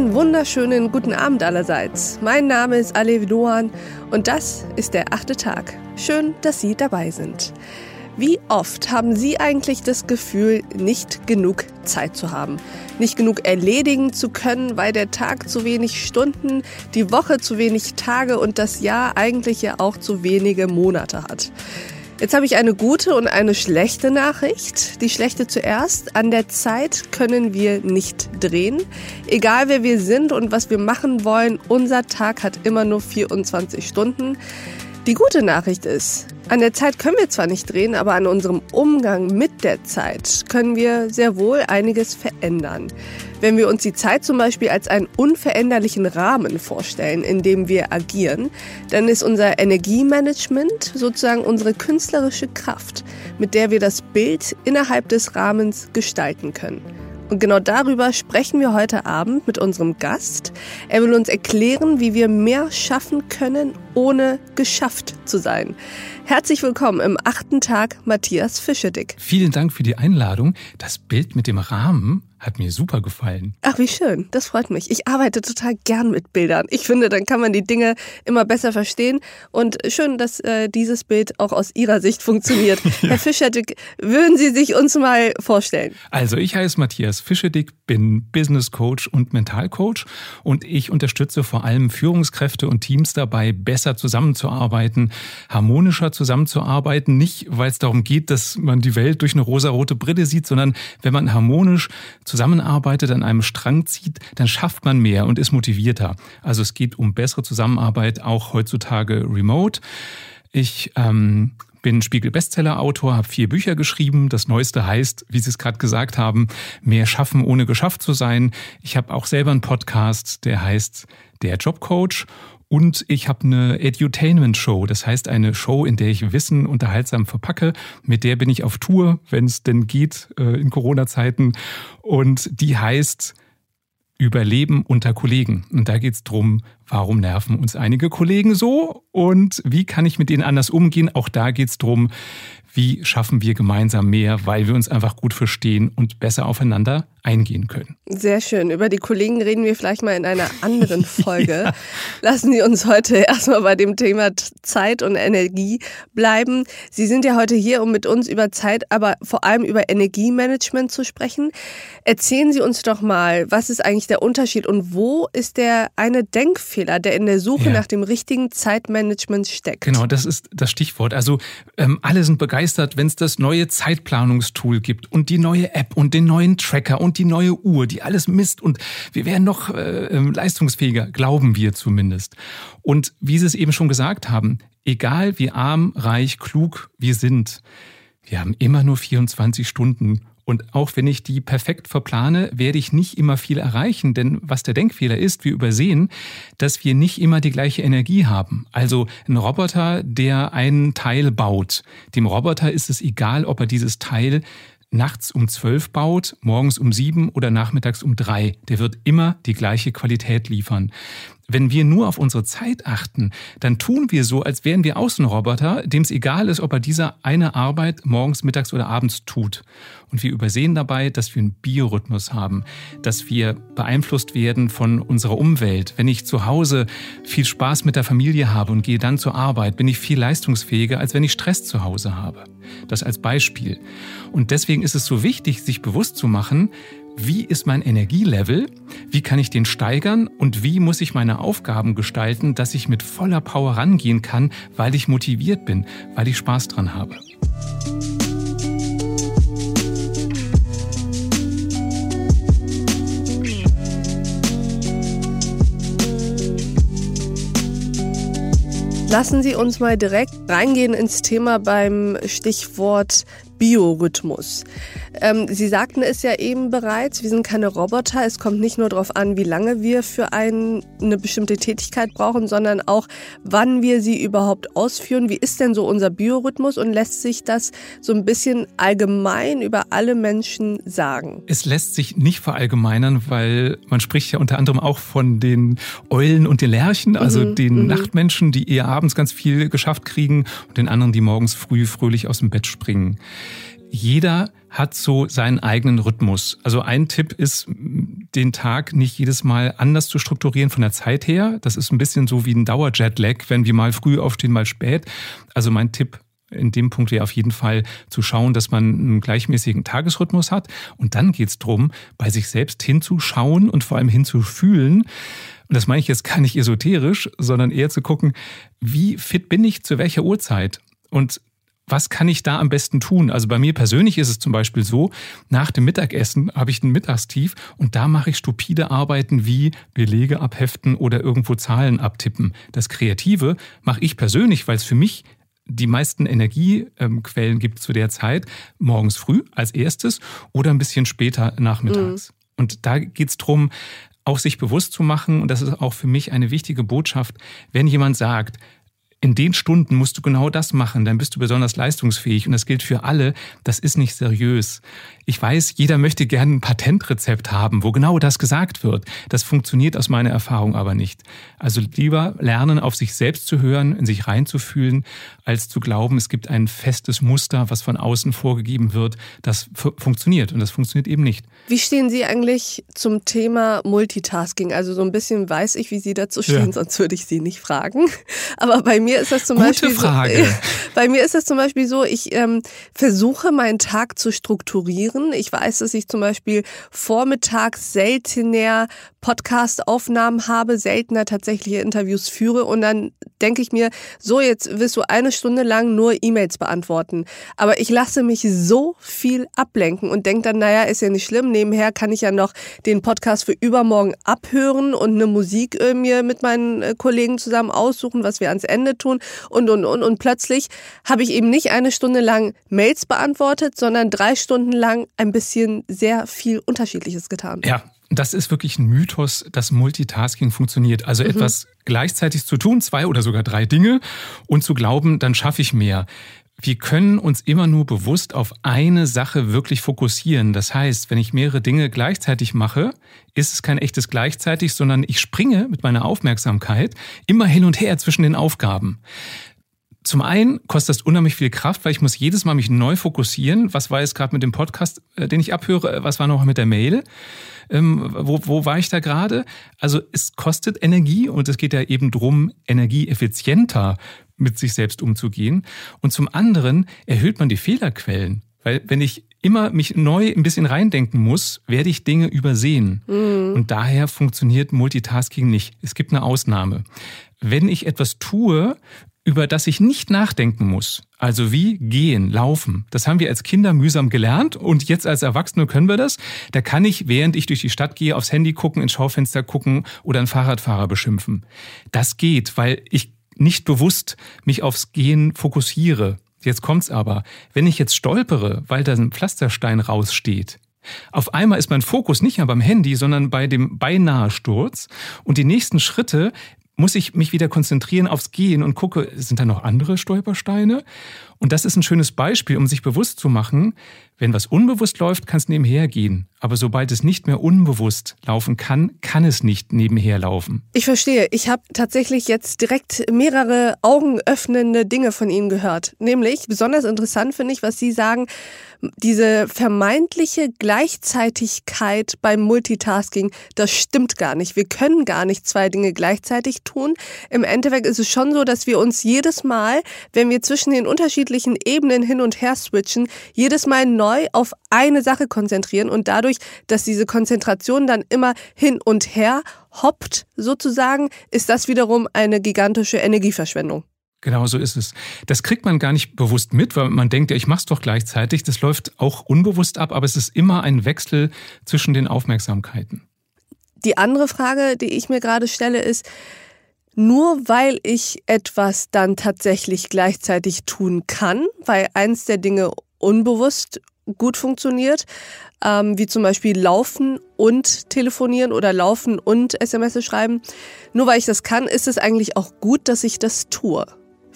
Einen wunderschönen guten Abend allerseits. Mein Name ist Alev Doan und das ist der achte Tag. Schön, dass Sie dabei sind. Wie oft haben Sie eigentlich das Gefühl, nicht genug Zeit zu haben? Nicht genug erledigen zu können, weil der Tag zu wenig Stunden, die Woche zu wenig Tage und das Jahr eigentlich ja auch zu wenige Monate hat? Jetzt habe ich eine gute und eine schlechte Nachricht. Die schlechte zuerst. An der Zeit können wir nicht drehen. Egal wer wir sind und was wir machen wollen, unser Tag hat immer nur 24 Stunden. Die gute Nachricht ist, an der Zeit können wir zwar nicht drehen, aber an unserem Umgang mit der Zeit können wir sehr wohl einiges verändern. Wenn wir uns die Zeit zum Beispiel als einen unveränderlichen Rahmen vorstellen, in dem wir agieren, dann ist unser Energiemanagement sozusagen unsere künstlerische Kraft, mit der wir das Bild innerhalb des Rahmens gestalten können. Und genau darüber sprechen wir heute Abend mit unserem Gast. Er will uns erklären, wie wir mehr schaffen können, ohne geschafft zu sein. Herzlich willkommen im achten Tag, Matthias Fischedick. Vielen Dank für die Einladung. Das Bild mit dem Rahmen hat mir super gefallen. Ach, wie schön. Das freut mich. Ich arbeite total gern mit Bildern. Ich finde, dann kann man die Dinge immer besser verstehen. Und schön, dass äh, dieses Bild auch aus Ihrer Sicht funktioniert. ja. Herr Fischedick, würden Sie sich uns mal vorstellen? Also, ich heiße Matthias Fischedick, bin Business Coach und Mentalcoach und ich unterstütze vor allem Führungskräfte und Teams dabei, besser zusammenzuarbeiten, harmonischer zusammenzuarbeiten. Nicht, weil es darum geht, dass man die Welt durch eine rosarote Brille sieht, sondern wenn man harmonisch zusammenarbeitet, an einem Strang zieht, dann schafft man mehr und ist motivierter. Also es geht um bessere Zusammenarbeit, auch heutzutage remote. Ich ähm, bin Spiegel-Bestseller-Autor, habe vier Bücher geschrieben. Das neueste heißt, wie Sie es gerade gesagt haben, mehr schaffen, ohne geschafft zu sein. Ich habe auch selber einen Podcast, der heißt Der Jobcoach. Und ich habe eine Edutainment-Show, das heißt eine Show, in der ich Wissen unterhaltsam verpacke. Mit der bin ich auf Tour, wenn es denn geht, äh, in Corona-Zeiten. Und die heißt Überleben unter Kollegen. Und da geht es darum, warum nerven uns einige Kollegen so und wie kann ich mit denen anders umgehen. Auch da geht es darum, wie schaffen wir gemeinsam mehr, weil wir uns einfach gut verstehen und besser aufeinander eingehen können. Sehr schön. Über die Kollegen reden wir vielleicht mal in einer anderen Folge. ja. Lassen Sie uns heute erstmal bei dem Thema Zeit und Energie bleiben. Sie sind ja heute hier, um mit uns über Zeit, aber vor allem über Energiemanagement zu sprechen. Erzählen Sie uns doch mal, was ist eigentlich der Unterschied und wo ist der eine Denkfehler, der in der Suche ja. nach dem richtigen Zeitmanagement steckt? Genau, das ist das Stichwort. Also ähm, alle sind begeistert begeistert, wenn es das neue Zeitplanungstool gibt und die neue App und den neuen Tracker und die neue Uhr, die alles misst und wir werden noch äh, ähm, leistungsfähiger, glauben wir zumindest. Und wie Sie es eben schon gesagt haben, egal wie arm, reich, klug wir sind, wir haben immer nur 24 Stunden und auch wenn ich die perfekt verplane, werde ich nicht immer viel erreichen, denn was der Denkfehler ist, wir übersehen, dass wir nicht immer die gleiche Energie haben. Also ein Roboter, der einen Teil baut, dem Roboter ist es egal, ob er dieses Teil nachts um zwölf baut, morgens um sieben oder nachmittags um drei. Der wird immer die gleiche Qualität liefern. Wenn wir nur auf unsere Zeit achten, dann tun wir so, als wären wir Außenroboter, dem es egal ist, ob er diese eine Arbeit morgens, mittags oder abends tut. Und wir übersehen dabei, dass wir einen Biorhythmus haben, dass wir beeinflusst werden von unserer Umwelt. Wenn ich zu Hause viel Spaß mit der Familie habe und gehe dann zur Arbeit, bin ich viel leistungsfähiger, als wenn ich Stress zu Hause habe. Das als Beispiel. Und deswegen ist es so wichtig, sich bewusst zu machen, wie ist mein Energielevel, wie kann ich den steigern und wie muss ich meine Aufgaben gestalten, dass ich mit voller Power rangehen kann, weil ich motiviert bin, weil ich Spaß dran habe. Lassen Sie uns mal direkt reingehen ins Thema beim Stichwort Biorhythmus. Ähm, Sie sagten es ja eben bereits, wir sind keine Roboter. Es kommt nicht nur darauf an, wie lange wir für ein, eine bestimmte Tätigkeit brauchen, sondern auch, wann wir sie überhaupt ausführen. Wie ist denn so unser Biorhythmus und lässt sich das so ein bisschen allgemein über alle Menschen sagen? Es lässt sich nicht verallgemeinern, weil man spricht ja unter anderem auch von den Eulen und den Lerchen, also mhm, den mhm. Nachtmenschen, die eher abends ganz viel geschafft kriegen und den anderen, die morgens früh fröhlich aus dem Bett springen jeder hat so seinen eigenen Rhythmus. Also ein Tipp ist, den Tag nicht jedes Mal anders zu strukturieren von der Zeit her. Das ist ein bisschen so wie ein Dauerjetlag, wenn wir mal früh aufstehen, mal spät. Also mein Tipp in dem Punkt wäre auf jeden Fall zu schauen, dass man einen gleichmäßigen Tagesrhythmus hat. Und dann geht es darum, bei sich selbst hinzuschauen und vor allem hinzufühlen. Und das meine ich jetzt gar nicht esoterisch, sondern eher zu gucken, wie fit bin ich zu welcher Uhrzeit? Und was kann ich da am besten tun? Also bei mir persönlich ist es zum Beispiel so, nach dem Mittagessen habe ich ein Mittagstief und da mache ich stupide Arbeiten wie Belege abheften oder irgendwo Zahlen abtippen. Das Kreative mache ich persönlich, weil es für mich die meisten Energiequellen gibt zu der Zeit, morgens früh als erstes oder ein bisschen später nachmittags. Mhm. Und da geht es darum, auch sich bewusst zu machen, und das ist auch für mich eine wichtige Botschaft, wenn jemand sagt, in den Stunden musst du genau das machen, dann bist du besonders leistungsfähig und das gilt für alle. Das ist nicht seriös. Ich weiß, jeder möchte gerne ein Patentrezept haben, wo genau das gesagt wird. Das funktioniert aus meiner Erfahrung aber nicht. Also lieber lernen, auf sich selbst zu hören, in sich reinzufühlen, als zu glauben, es gibt ein festes Muster, was von außen vorgegeben wird. Das funktioniert und das funktioniert eben nicht. Wie stehen Sie eigentlich zum Thema Multitasking? Also so ein bisschen weiß ich, wie Sie dazu stehen, ja. sonst würde ich Sie nicht fragen. Aber bei mir ist das zum Gute Beispiel Frage. So, bei mir ist das zum Beispiel so, ich ähm, versuche meinen Tag zu strukturieren. Ich weiß, dass ich zum Beispiel vormittags seltener Podcast-Aufnahmen habe, seltener tatsächliche Interviews führe und dann denke ich mir, so jetzt wirst du eine Stunde lang nur E-Mails beantworten. Aber ich lasse mich so viel ablenken und denke dann, naja, ist ja nicht schlimm. Nebenher kann ich ja noch den Podcast für übermorgen abhören und eine Musik äh, mir mit meinen äh, Kollegen zusammen aussuchen, was wir ans Ende tun und, und, und. Und plötzlich habe ich eben nicht eine Stunde lang Mails beantwortet, sondern drei Stunden lang ein bisschen sehr viel Unterschiedliches getan. Ja, das ist wirklich ein Mythos, dass Multitasking funktioniert. Also mhm. etwas gleichzeitig zu tun, zwei oder sogar drei Dinge und zu glauben, dann schaffe ich mehr. Wir können uns immer nur bewusst auf eine Sache wirklich fokussieren. Das heißt, wenn ich mehrere Dinge gleichzeitig mache, ist es kein echtes gleichzeitig, sondern ich springe mit meiner Aufmerksamkeit immer hin und her zwischen den Aufgaben. Zum einen kostet das unheimlich viel Kraft, weil ich muss jedes Mal mich neu fokussieren. Was war jetzt gerade mit dem Podcast, äh, den ich abhöre? Was war noch mit der Mail? Ähm, wo, wo war ich da gerade? Also es kostet Energie und es geht ja eben drum, energieeffizienter mit sich selbst umzugehen. Und zum anderen erhöht man die Fehlerquellen. Weil wenn ich immer mich neu ein bisschen reindenken muss, werde ich Dinge übersehen. Mhm. Und daher funktioniert Multitasking nicht. Es gibt eine Ausnahme. Wenn ich etwas tue, über das ich nicht nachdenken muss. Also wie gehen, laufen. Das haben wir als Kinder mühsam gelernt und jetzt als Erwachsene können wir das. Da kann ich, während ich durch die Stadt gehe, aufs Handy gucken, ins Schaufenster gucken oder einen Fahrradfahrer beschimpfen. Das geht, weil ich nicht bewusst mich aufs Gehen fokussiere. Jetzt kommt's aber. Wenn ich jetzt stolpere, weil da ein Pflasterstein raussteht, auf einmal ist mein Fokus nicht mehr beim Handy, sondern bei dem beinahe Sturz. Und die nächsten Schritte muss ich mich wieder konzentrieren aufs Gehen und gucke, sind da noch andere Stolpersteine? Und das ist ein schönes Beispiel, um sich bewusst zu machen, wenn was unbewusst läuft, kann es nebenher gehen. Aber sobald es nicht mehr unbewusst laufen kann, kann es nicht nebenher laufen. Ich verstehe. Ich habe tatsächlich jetzt direkt mehrere augenöffnende Dinge von Ihnen gehört. Nämlich, besonders interessant finde ich, was Sie sagen, diese vermeintliche Gleichzeitigkeit beim Multitasking, das stimmt gar nicht. Wir können gar nicht zwei Dinge gleichzeitig tun. Im Endeffekt ist es schon so, dass wir uns jedes Mal, wenn wir zwischen den unterschiedlichen Ebenen hin und her switchen, jedes Mal neu auf eine Sache konzentrieren und dadurch, dass diese Konzentration dann immer hin und her hoppt, sozusagen, ist das wiederum eine gigantische Energieverschwendung. Genau so ist es. Das kriegt man gar nicht bewusst mit, weil man denkt, ja, ich mach's doch gleichzeitig. Das läuft auch unbewusst ab, aber es ist immer ein Wechsel zwischen den Aufmerksamkeiten. Die andere Frage, die ich mir gerade stelle, ist, nur weil ich etwas dann tatsächlich gleichzeitig tun kann, weil eins der Dinge unbewusst gut funktioniert, ähm, wie zum Beispiel Laufen und Telefonieren oder Laufen und SMS schreiben. Nur weil ich das kann, ist es eigentlich auch gut, dass ich das tue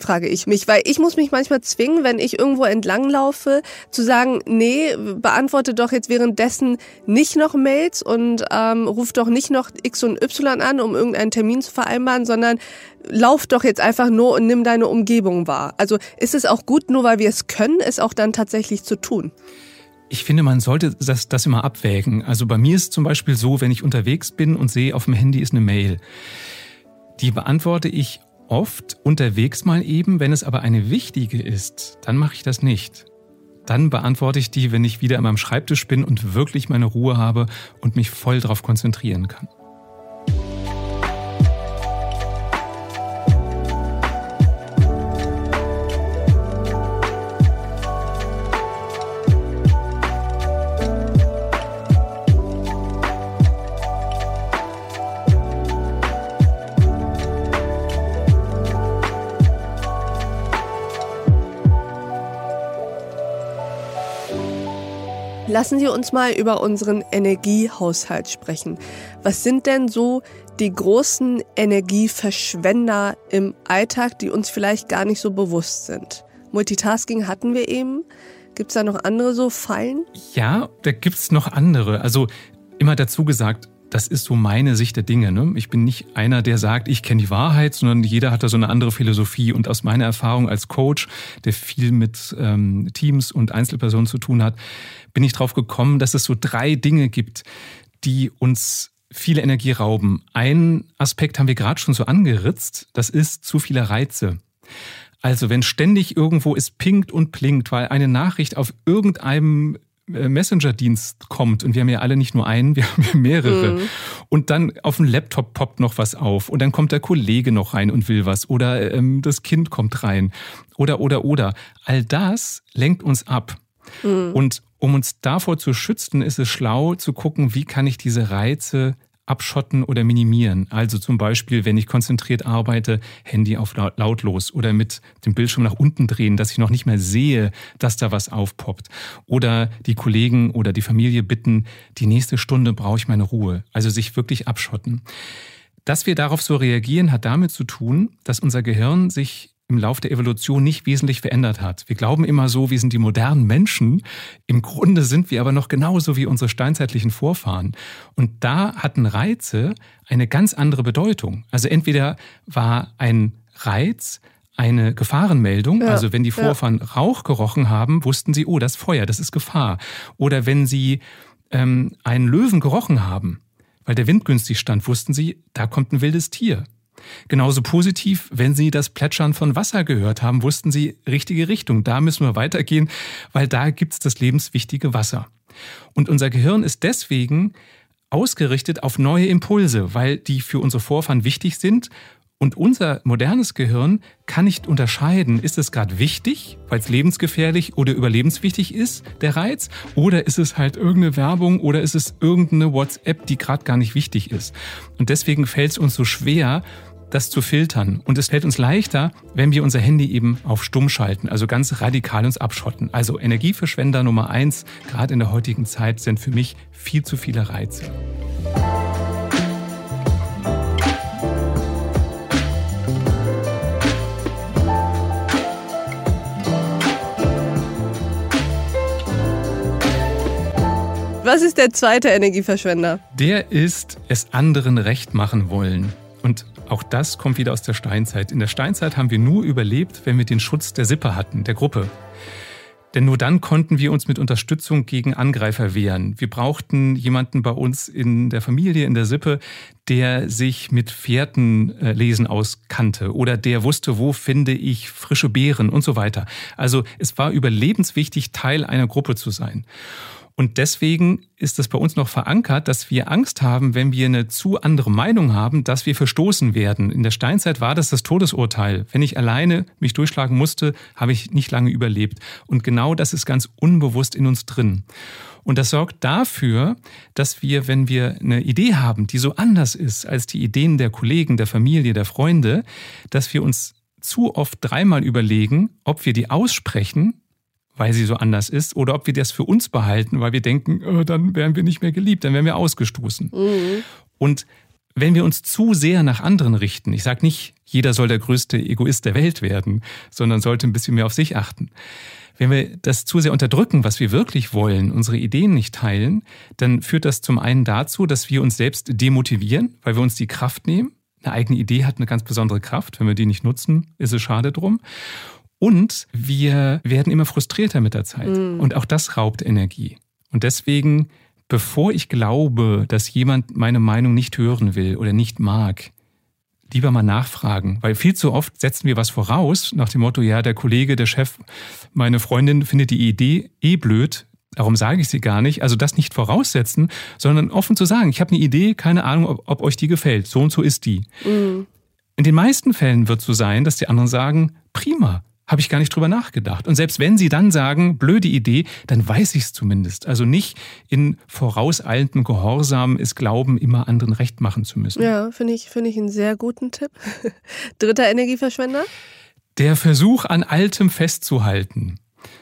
frage ich mich, weil ich muss mich manchmal zwingen, wenn ich irgendwo entlanglaufe, zu sagen, nee, beantworte doch jetzt währenddessen nicht noch Mails und ähm, ruf doch nicht noch X und Y an, um irgendeinen Termin zu vereinbaren, sondern lauf doch jetzt einfach nur und nimm deine Umgebung wahr. Also ist es auch gut, nur weil wir es können, es auch dann tatsächlich zu tun. Ich finde, man sollte das, das immer abwägen. Also bei mir ist zum Beispiel so, wenn ich unterwegs bin und sehe, auf dem Handy ist eine Mail. Die beantworte ich oft unterwegs mal eben. Wenn es aber eine wichtige ist, dann mache ich das nicht. Dann beantworte ich die, wenn ich wieder an meinem Schreibtisch bin und wirklich meine Ruhe habe und mich voll darauf konzentrieren kann. Lassen Sie uns mal über unseren Energiehaushalt sprechen. Was sind denn so die großen Energieverschwender im Alltag, die uns vielleicht gar nicht so bewusst sind? Multitasking hatten wir eben. Gibt es da noch andere so Fallen? Ja, da gibt es noch andere. Also immer dazu gesagt, das ist so meine Sicht der Dinge. Ne? Ich bin nicht einer, der sagt, ich kenne die Wahrheit, sondern jeder hat da so eine andere Philosophie. Und aus meiner Erfahrung als Coach, der viel mit ähm, Teams und Einzelpersonen zu tun hat, bin ich drauf gekommen, dass es so drei Dinge gibt, die uns viele Energie rauben. Ein Aspekt haben wir gerade schon so angeritzt, das ist zu viele Reize. Also wenn ständig irgendwo es pinkt und plinkt, weil eine Nachricht auf irgendeinem Messenger-Dienst kommt und wir haben ja alle nicht nur einen, wir haben ja mehrere. Mhm. Und dann auf dem Laptop poppt noch was auf und dann kommt der Kollege noch rein und will was oder ähm, das Kind kommt rein oder oder oder. All das lenkt uns ab. Mhm. Und um uns davor zu schützen, ist es schlau zu gucken, wie kann ich diese Reize abschotten oder minimieren. Also zum Beispiel, wenn ich konzentriert arbeite, Handy auf lautlos oder mit dem Bildschirm nach unten drehen, dass ich noch nicht mehr sehe, dass da was aufpoppt. Oder die Kollegen oder die Familie bitten, die nächste Stunde brauche ich meine Ruhe. Also sich wirklich abschotten. Dass wir darauf so reagieren, hat damit zu tun, dass unser Gehirn sich im Lauf der Evolution nicht wesentlich verändert hat. Wir glauben immer so, wir sind die modernen Menschen. Im Grunde sind wir aber noch genauso wie unsere steinzeitlichen Vorfahren. Und da hatten Reize eine ganz andere Bedeutung. Also entweder war ein Reiz eine Gefahrenmeldung. Ja, also wenn die Vorfahren ja. Rauch gerochen haben, wussten sie, oh, das Feuer, das ist Gefahr. Oder wenn sie ähm, einen Löwen gerochen haben, weil der Wind günstig stand, wussten sie, da kommt ein wildes Tier. Genauso positiv, wenn Sie das Plätschern von Wasser gehört haben, wussten Sie richtige Richtung. Da müssen wir weitergehen, weil da gibt's das lebenswichtige Wasser. Und unser Gehirn ist deswegen ausgerichtet auf neue Impulse, weil die für unsere Vorfahren wichtig sind und unser modernes Gehirn kann nicht unterscheiden, ist es gerade wichtig, weil es lebensgefährlich oder überlebenswichtig ist, der Reiz, oder ist es halt irgendeine Werbung oder ist es irgendeine WhatsApp, die gerade gar nicht wichtig ist. Und deswegen fällt es uns so schwer, das zu filtern. Und es fällt uns leichter, wenn wir unser Handy eben auf Stumm schalten, also ganz radikal uns abschotten. Also Energieverschwender Nummer eins, gerade in der heutigen Zeit, sind für mich viel zu viele Reize. Was ist der zweite Energieverschwender? Der ist es anderen recht machen wollen. Und auch das kommt wieder aus der Steinzeit. In der Steinzeit haben wir nur überlebt, wenn wir den Schutz der Sippe hatten, der Gruppe. Denn nur dann konnten wir uns mit Unterstützung gegen Angreifer wehren. Wir brauchten jemanden bei uns in der Familie, in der Sippe, der sich mit Fährtenlesen auskannte oder der wusste, wo finde ich frische Beeren und so weiter. Also es war überlebenswichtig, Teil einer Gruppe zu sein. Und deswegen ist es bei uns noch verankert, dass wir Angst haben, wenn wir eine zu andere Meinung haben, dass wir verstoßen werden. In der Steinzeit war das das Todesurteil. Wenn ich alleine mich durchschlagen musste, habe ich nicht lange überlebt. Und genau das ist ganz unbewusst in uns drin. Und das sorgt dafür, dass wir, wenn wir eine Idee haben, die so anders ist als die Ideen der Kollegen, der Familie, der Freunde, dass wir uns zu oft dreimal überlegen, ob wir die aussprechen weil sie so anders ist, oder ob wir das für uns behalten, weil wir denken, oh, dann wären wir nicht mehr geliebt, dann wären wir ausgestoßen. Mhm. Und wenn wir uns zu sehr nach anderen richten, ich sage nicht, jeder soll der größte Egoist der Welt werden, sondern sollte ein bisschen mehr auf sich achten. Wenn wir das zu sehr unterdrücken, was wir wirklich wollen, unsere Ideen nicht teilen, dann führt das zum einen dazu, dass wir uns selbst demotivieren, weil wir uns die Kraft nehmen. Eine eigene Idee hat eine ganz besondere Kraft. Wenn wir die nicht nutzen, ist es schade drum. Und wir werden immer frustrierter mit der Zeit. Mhm. Und auch das raubt Energie. Und deswegen, bevor ich glaube, dass jemand meine Meinung nicht hören will oder nicht mag, lieber mal nachfragen. Weil viel zu oft setzen wir was voraus nach dem Motto, ja, der Kollege, der Chef, meine Freundin findet die Idee eh blöd. Darum sage ich sie gar nicht. Also das nicht voraussetzen, sondern offen zu sagen, ich habe eine Idee, keine Ahnung, ob, ob, euch die gefällt. So und so ist die. Mhm. In den meisten Fällen wird es so sein, dass die anderen sagen, prima, habe ich gar nicht drüber nachgedacht. Und selbst wenn sie dann sagen, blöde Idee, dann weiß ich es zumindest. Also nicht in vorauseilendem Gehorsam ist Glauben, immer anderen recht machen zu müssen. Ja, finde ich, finde ich einen sehr guten Tipp. Dritter Energieverschwender? Der Versuch, an Altem festzuhalten.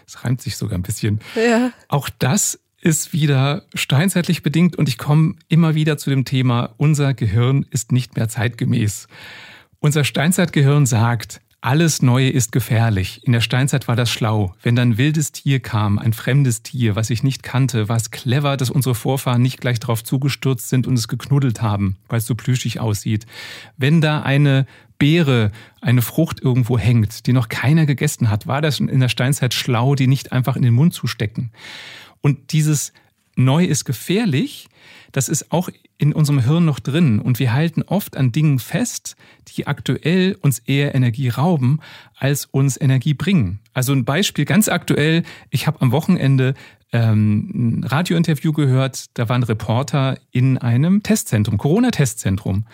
Das reimt sich sogar ein bisschen. Ja. Auch das ist wieder steinzeitlich bedingt und ich komme immer wieder zu dem Thema, unser Gehirn ist nicht mehr zeitgemäß. Unser Steinzeitgehirn sagt, alles Neue ist gefährlich. In der Steinzeit war das schlau. Wenn dann ein wildes Tier kam, ein fremdes Tier, was ich nicht kannte, war es clever, dass unsere Vorfahren nicht gleich darauf zugestürzt sind und es geknuddelt haben, weil es so plüschig aussieht. Wenn da eine Beere, eine Frucht irgendwo hängt, die noch keiner gegessen hat, war das in der Steinzeit schlau, die nicht einfach in den Mund zu stecken. Und dieses Neu ist gefährlich, das ist auch in unserem Hirn noch drin. Und wir halten oft an Dingen fest, die aktuell uns eher Energie rauben, als uns Energie bringen. Also ein Beispiel ganz aktuell. Ich habe am Wochenende ähm, ein Radiointerview gehört. Da war ein Reporter in einem Testzentrum, Corona-Testzentrum.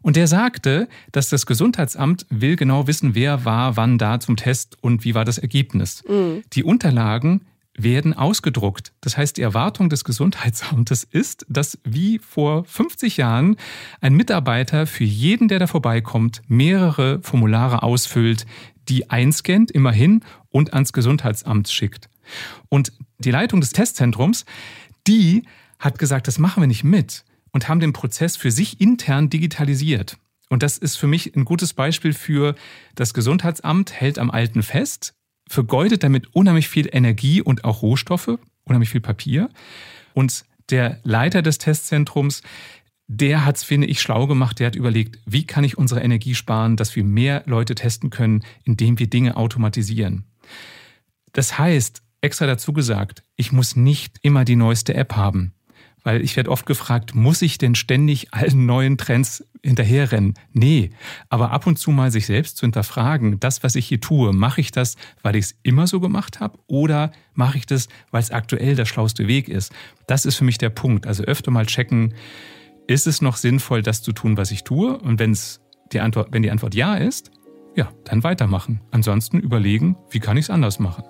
Und der sagte, dass das Gesundheitsamt will genau wissen, wer war wann da zum Test und wie war das Ergebnis. Mhm. Die Unterlagen werden ausgedruckt. Das heißt, die Erwartung des Gesundheitsamtes ist, dass wie vor 50 Jahren ein Mitarbeiter für jeden, der da vorbeikommt, mehrere Formulare ausfüllt, die einscannt, immerhin, und ans Gesundheitsamt schickt. Und die Leitung des Testzentrums, die hat gesagt, das machen wir nicht mit und haben den Prozess für sich intern digitalisiert. Und das ist für mich ein gutes Beispiel für das Gesundheitsamt hält am Alten fest, vergeudet damit unheimlich viel Energie und auch Rohstoffe, unheimlich viel Papier. Und der Leiter des Testzentrums, der hat es, finde ich, schlau gemacht. Der hat überlegt, wie kann ich unsere Energie sparen, dass wir mehr Leute testen können, indem wir Dinge automatisieren. Das heißt, extra dazu gesagt, ich muss nicht immer die neueste App haben. Weil ich werde oft gefragt, muss ich denn ständig allen neuen Trends hinterherrennen? Nee, aber ab und zu mal sich selbst zu hinterfragen, das, was ich hier tue, mache ich das, weil ich es immer so gemacht habe oder mache ich das, weil es aktuell der schlauste Weg ist? Das ist für mich der Punkt. Also öfter mal checken, ist es noch sinnvoll, das zu tun, was ich tue? Und wenn's die Antwort, wenn die Antwort ja ist, ja, dann weitermachen. Ansonsten überlegen, wie kann ich es anders machen?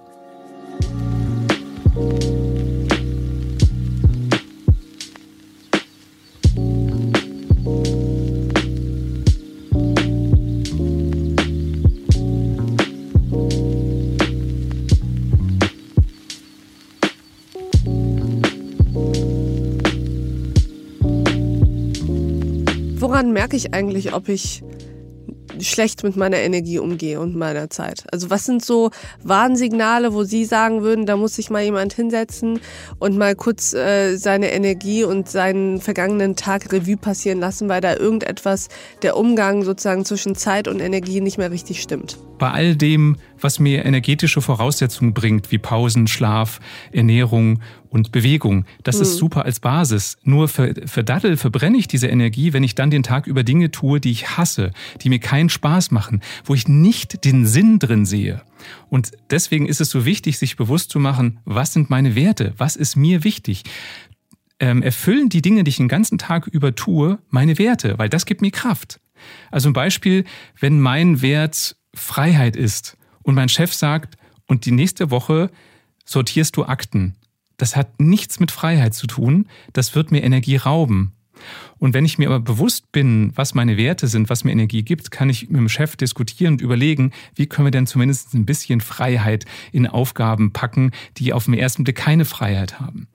Merke ich eigentlich, ob ich schlecht mit meiner Energie umgehe und meiner Zeit? Also was sind so Warnsignale, wo Sie sagen würden, da muss sich mal jemand hinsetzen und mal kurz äh, seine Energie und seinen vergangenen Tag Revue passieren lassen, weil da irgendetwas, der Umgang sozusagen zwischen Zeit und Energie nicht mehr richtig stimmt? Bei all dem, was mir energetische Voraussetzungen bringt, wie Pausen, Schlaf, Ernährung und Bewegung. Das mhm. ist super als Basis. Nur für, für Daddel verbrenne ich diese Energie, wenn ich dann den Tag über Dinge tue, die ich hasse, die mir keinen Spaß machen, wo ich nicht den Sinn drin sehe. Und deswegen ist es so wichtig, sich bewusst zu machen, was sind meine Werte? Was ist mir wichtig? Ähm, erfüllen die Dinge, die ich den ganzen Tag über tue, meine Werte? Weil das gibt mir Kraft. Also ein Beispiel, wenn mein Wert Freiheit ist und mein Chef sagt, und die nächste Woche sortierst du Akten. Das hat nichts mit Freiheit zu tun. Das wird mir Energie rauben. Und wenn ich mir aber bewusst bin, was meine Werte sind, was mir Energie gibt, kann ich mit dem Chef diskutieren und überlegen, wie können wir denn zumindest ein bisschen Freiheit in Aufgaben packen, die auf den ersten Blick keine Freiheit haben.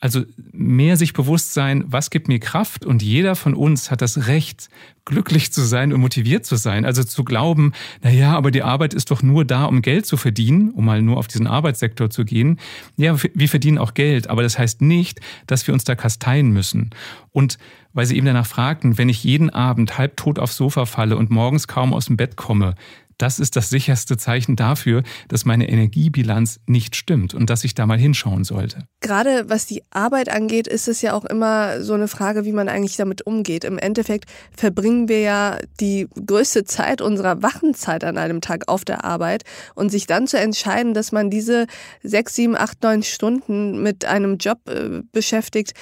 Also mehr sich bewusst sein, was gibt mir Kraft und jeder von uns hat das Recht, glücklich zu sein und motiviert zu sein. Also zu glauben, na ja, aber die Arbeit ist doch nur da, um Geld zu verdienen, um mal nur auf diesen Arbeitssektor zu gehen. Ja, wir verdienen auch Geld, aber das heißt nicht, dass wir uns da kasteien müssen. Und weil Sie eben danach fragten, wenn ich jeden Abend halbtot aufs Sofa falle und morgens kaum aus dem Bett komme, das ist das sicherste Zeichen dafür, dass meine Energiebilanz nicht stimmt und dass ich da mal hinschauen sollte. Gerade was die Arbeit angeht, ist es ja auch immer so eine Frage, wie man eigentlich damit umgeht. Im Endeffekt verbringen wir ja die größte Zeit unserer Wachenzeit an einem Tag auf der Arbeit und sich dann zu entscheiden, dass man diese sechs, sieben, acht, neun Stunden mit einem Job äh, beschäftigt,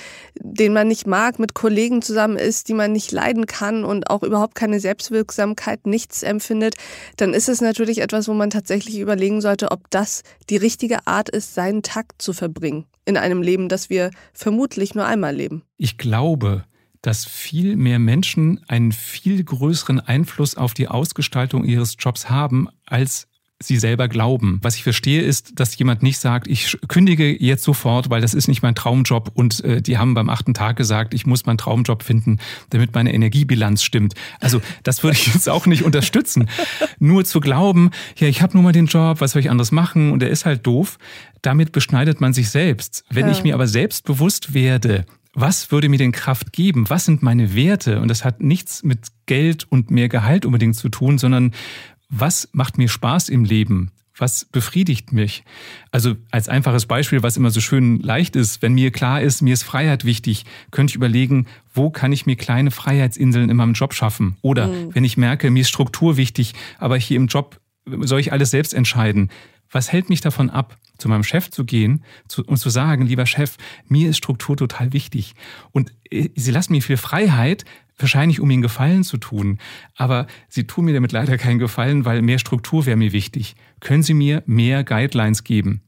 den man nicht mag, mit Kollegen zusammen ist, die man nicht leiden kann und auch überhaupt keine Selbstwirksamkeit, nichts empfindet, dann ist es natürlich etwas, wo man tatsächlich überlegen sollte, ob das die richtige Art ist, seinen Tag zu verbringen in einem Leben, das wir vermutlich nur einmal leben. Ich glaube, dass viel mehr Menschen einen viel größeren Einfluss auf die Ausgestaltung ihres Jobs haben, als sie selber glauben. Was ich verstehe, ist, dass jemand nicht sagt, ich kündige jetzt sofort, weil das ist nicht mein Traumjob und äh, die haben beim achten Tag gesagt, ich muss meinen Traumjob finden, damit meine Energiebilanz stimmt. Also das würde ich jetzt auch nicht unterstützen. Nur zu glauben, ja, ich habe nur mal den Job, was soll ich anderes machen und der ist halt doof, damit beschneidet man sich selbst. Wenn ja. ich mir aber selbst bewusst werde, was würde mir denn Kraft geben? Was sind meine Werte? Und das hat nichts mit Geld und mehr Gehalt unbedingt zu tun, sondern was macht mir Spaß im Leben? Was befriedigt mich? Also als einfaches Beispiel, was immer so schön leicht ist, wenn mir klar ist, mir ist Freiheit wichtig, könnte ich überlegen, wo kann ich mir kleine Freiheitsinseln in meinem Job schaffen? Oder mhm. wenn ich merke, mir ist Struktur wichtig, aber hier im Job soll ich alles selbst entscheiden. Was hält mich davon ab, zu meinem Chef zu gehen und zu sagen, lieber Chef, mir ist Struktur total wichtig und äh, Sie lassen mir viel Freiheit, wahrscheinlich um Ihnen Gefallen zu tun, aber Sie tun mir damit leider keinen Gefallen, weil mehr Struktur wäre mir wichtig. Können Sie mir mehr Guidelines geben?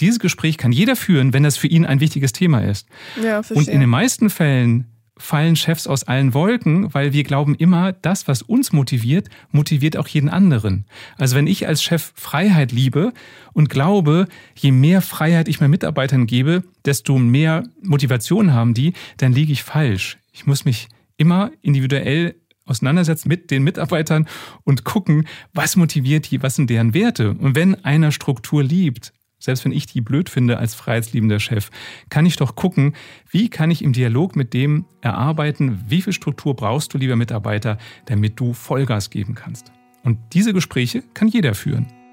Dieses Gespräch kann jeder führen, wenn das für ihn ein wichtiges Thema ist. Ja, verstehe. Und in den meisten Fällen fallen Chefs aus allen Wolken, weil wir glauben immer, das, was uns motiviert, motiviert auch jeden anderen. Also wenn ich als Chef Freiheit liebe und glaube, je mehr Freiheit ich meinen Mitarbeitern gebe, desto mehr Motivation haben die, dann liege ich falsch. Ich muss mich immer individuell auseinandersetzen mit den Mitarbeitern und gucken, was motiviert die, was sind deren Werte. Und wenn einer Struktur liebt, selbst wenn ich die blöd finde als freiheitsliebender Chef, kann ich doch gucken, wie kann ich im Dialog mit dem erarbeiten, wie viel Struktur brauchst du, lieber Mitarbeiter, damit du Vollgas geben kannst. Und diese Gespräche kann jeder führen.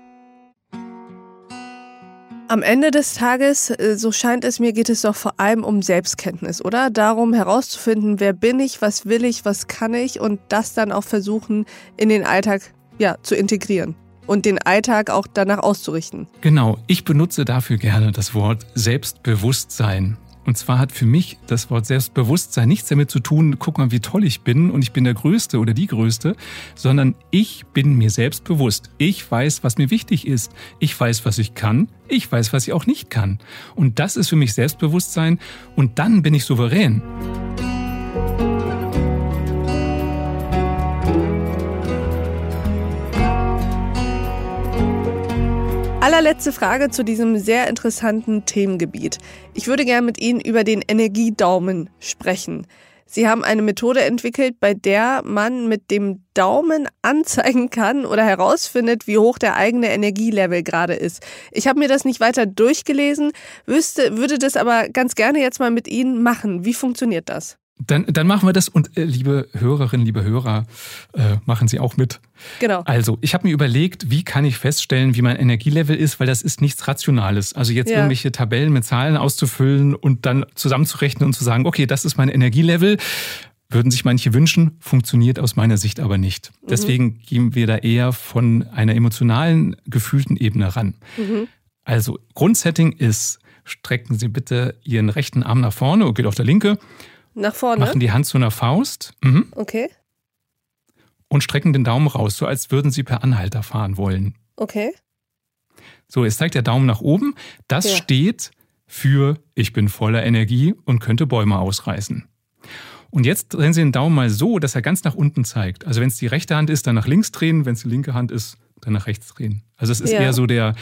Am Ende des Tages, äh, so scheint es mir, geht es doch vor allem um Selbstkenntnis, oder? Darum herauszufinden, wer bin ich, was will ich, was kann ich und das dann auch versuchen, in den Alltag ja, zu integrieren und den Alltag auch danach auszurichten. Genau, ich benutze dafür gerne das Wort Selbstbewusstsein. Und zwar hat für mich das Wort Selbstbewusstsein nichts damit zu tun, guck mal, wie toll ich bin und ich bin der Größte oder die Größte, sondern ich bin mir selbst bewusst. Ich weiß, was mir wichtig ist. Ich weiß, was ich kann. Ich weiß, was ich auch nicht kann. Und das ist für mich Selbstbewusstsein und dann bin ich souverän. Allerletzte Frage zu diesem sehr interessanten Themengebiet. Ich würde gerne mit Ihnen über den Energiedaumen sprechen. Sie haben eine Methode entwickelt, bei der man mit dem Daumen anzeigen kann oder herausfindet, wie hoch der eigene Energielevel gerade ist. Ich habe mir das nicht weiter durchgelesen, wüsste, würde das aber ganz gerne jetzt mal mit Ihnen machen. Wie funktioniert das? Dann, dann machen wir das und äh, liebe Hörerinnen, liebe Hörer, äh, machen Sie auch mit. Genau. Also, ich habe mir überlegt, wie kann ich feststellen, wie mein Energielevel ist, weil das ist nichts Rationales. Also jetzt ja. irgendwelche Tabellen mit Zahlen auszufüllen und dann zusammenzurechnen und zu sagen, okay, das ist mein Energielevel. Würden sich manche wünschen, funktioniert aus meiner Sicht aber nicht. Mhm. Deswegen gehen wir da eher von einer emotionalen, gefühlten Ebene ran. Mhm. Also Grundsetting ist, strecken Sie bitte Ihren rechten Arm nach vorne, okay, auf der linke nach vorne. Machen die Hand zu einer Faust. Mhm. Okay. Und strecken den Daumen raus, so als würden sie per Anhalter fahren wollen. Okay. So, jetzt zeigt der Daumen nach oben. Das ja. steht für ich bin voller Energie und könnte Bäume ausreißen. Und jetzt drehen Sie den Daumen mal so, dass er ganz nach unten zeigt. Also wenn es die rechte Hand ist, dann nach links drehen, wenn es die linke Hand ist, dann nach rechts drehen. Also es ist ja. eher so der,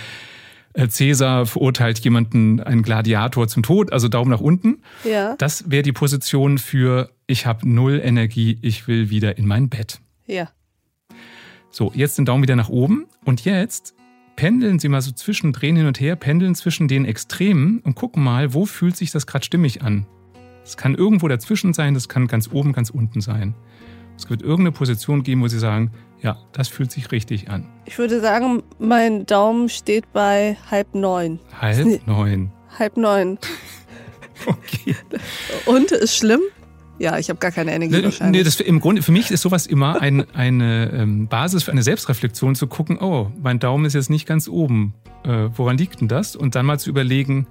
Cäsar verurteilt jemanden, einen Gladiator zum Tod, also Daumen nach unten. Ja. Das wäre die Position für ich habe null Energie, ich will wieder in mein Bett. Ja. So, jetzt den Daumen wieder nach oben und jetzt pendeln Sie mal so zwischen, drehen hin und her, pendeln zwischen den Extremen und gucken mal, wo fühlt sich das gerade stimmig an. Es kann irgendwo dazwischen sein, das kann ganz oben, ganz unten sein. Es wird irgendeine Position geben, wo Sie sagen, Ja, das fühlt sich richtig an. Ich würde sagen, mein Daumen steht bei halb neun. Halb neun. Halb neun. okay. Und ist schlimm? Ja, ich habe gar keine Energie nee, wahrscheinlich. Nee, das im Grunde für mich ist sowas immer ein, eine ähm, Basis für eine Selbstreflexion zu gucken. Oh, mein Daumen ist jetzt nicht ganz oben. Äh, woran liegt denn das? Und dann mal zu überlegen,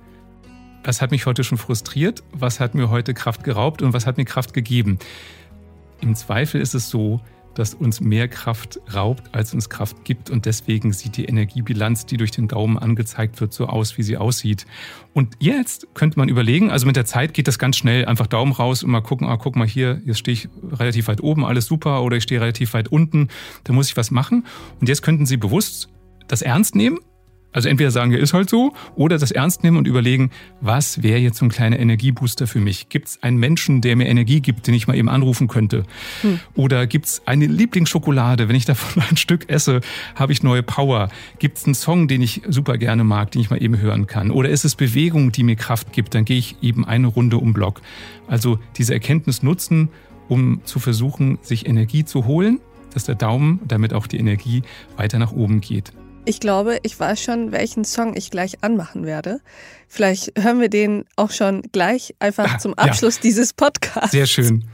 was hat mich heute schon frustriert, was hat mir heute Kraft geraubt und was hat mir Kraft gegeben. Im Zweifel ist es so, dass uns mehr Kraft raubt, als uns Kraft gibt. Und deswegen sieht die Energiebilanz, die durch den Daumen angezeigt wird, so aus, wie sie aussieht. Und jetzt könnte man überlegen, also mit der Zeit geht das ganz schnell, einfach Daumen raus und mal gucken, ah, guck mal hier, jetzt stehe ich relativ weit oben, alles super, oder ich stehe relativ weit unten, da muss ich was machen. Und jetzt könnten Sie bewusst das ernst nehmen also entweder sagen wir, ist halt so, oder das ernst nehmen und überlegen, was wäre jetzt so ein kleiner Energiebooster für mich? Gibt es einen Menschen, der mir Energie gibt, den ich mal eben anrufen könnte? Hm. Oder gibt es eine Lieblingsschokolade? Wenn ich davon ein Stück esse, habe ich neue Power? Gibt es einen Song, den ich super gerne mag, den ich mal eben hören kann? Oder ist es Bewegung, die mir Kraft gibt? Dann gehe ich eben eine Runde um Block. Also diese Erkenntnis nutzen, um zu versuchen, sich Energie zu holen, dass der Daumen, damit auch die Energie weiter nach oben geht. Ich glaube, ich weiß schon, welchen Song ich gleich anmachen werde. Vielleicht hören wir den auch schon gleich einfach ah, zum Abschluss ja. dieses Podcasts. Sehr schön.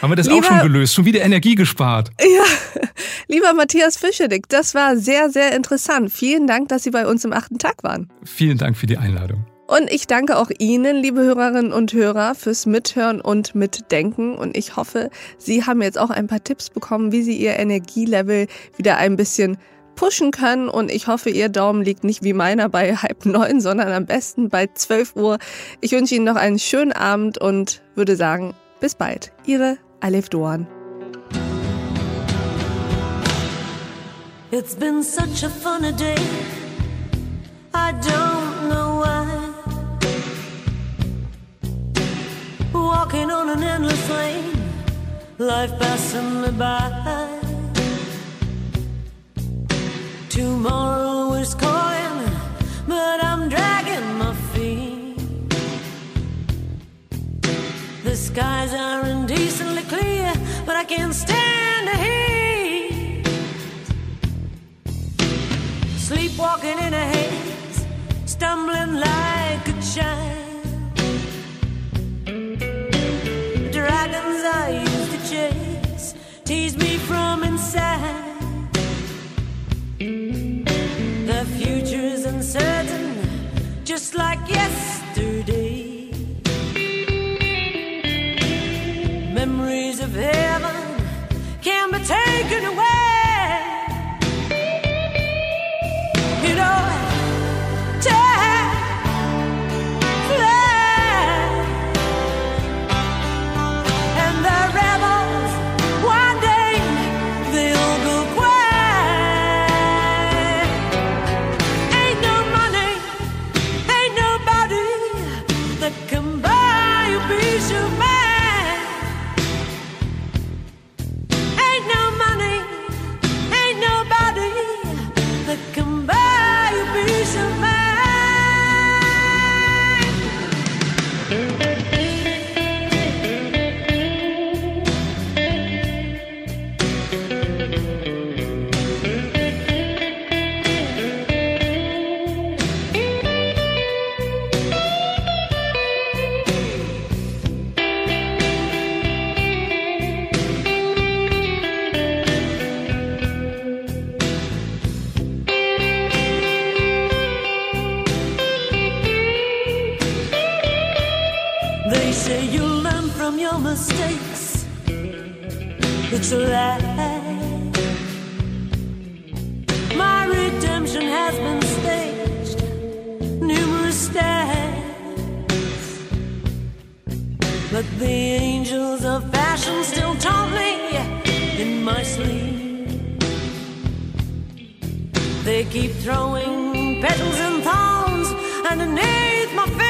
Haben wir das lieber, auch schon gelöst? Schon wieder Energie gespart. Ja, lieber Matthias Fischedick, das war sehr, sehr interessant. Vielen Dank, dass Sie bei uns im achten Tag waren. Vielen Dank für die Einladung. Und ich danke auch Ihnen, liebe Hörerinnen und Hörer, fürs Mithören und Mitdenken. Und ich hoffe, Sie haben jetzt auch ein paar Tipps bekommen, wie Sie Ihr Energielevel wieder ein bisschen pushen können. Und ich hoffe, Ihr Daumen liegt nicht wie meiner bei halb neun, sondern am besten bei zwölf Uhr. Ich wünsche Ihnen noch einen schönen Abend und würde sagen, bis bald. Ihre Alef Doan. It's been such a fun day. I don't know why. Walking on an endless lane, life passing me by. Tomorrow is calling, but I'm dragging my feet. The skies are indecently clear, but I can't stand the heat. Sleepwalking in a haze, stumbling like a child. Dragons I used to chase tease me from inside. Like yesterday. Memories of heaven can be taken away. throwing petals and thorns underneath my feet.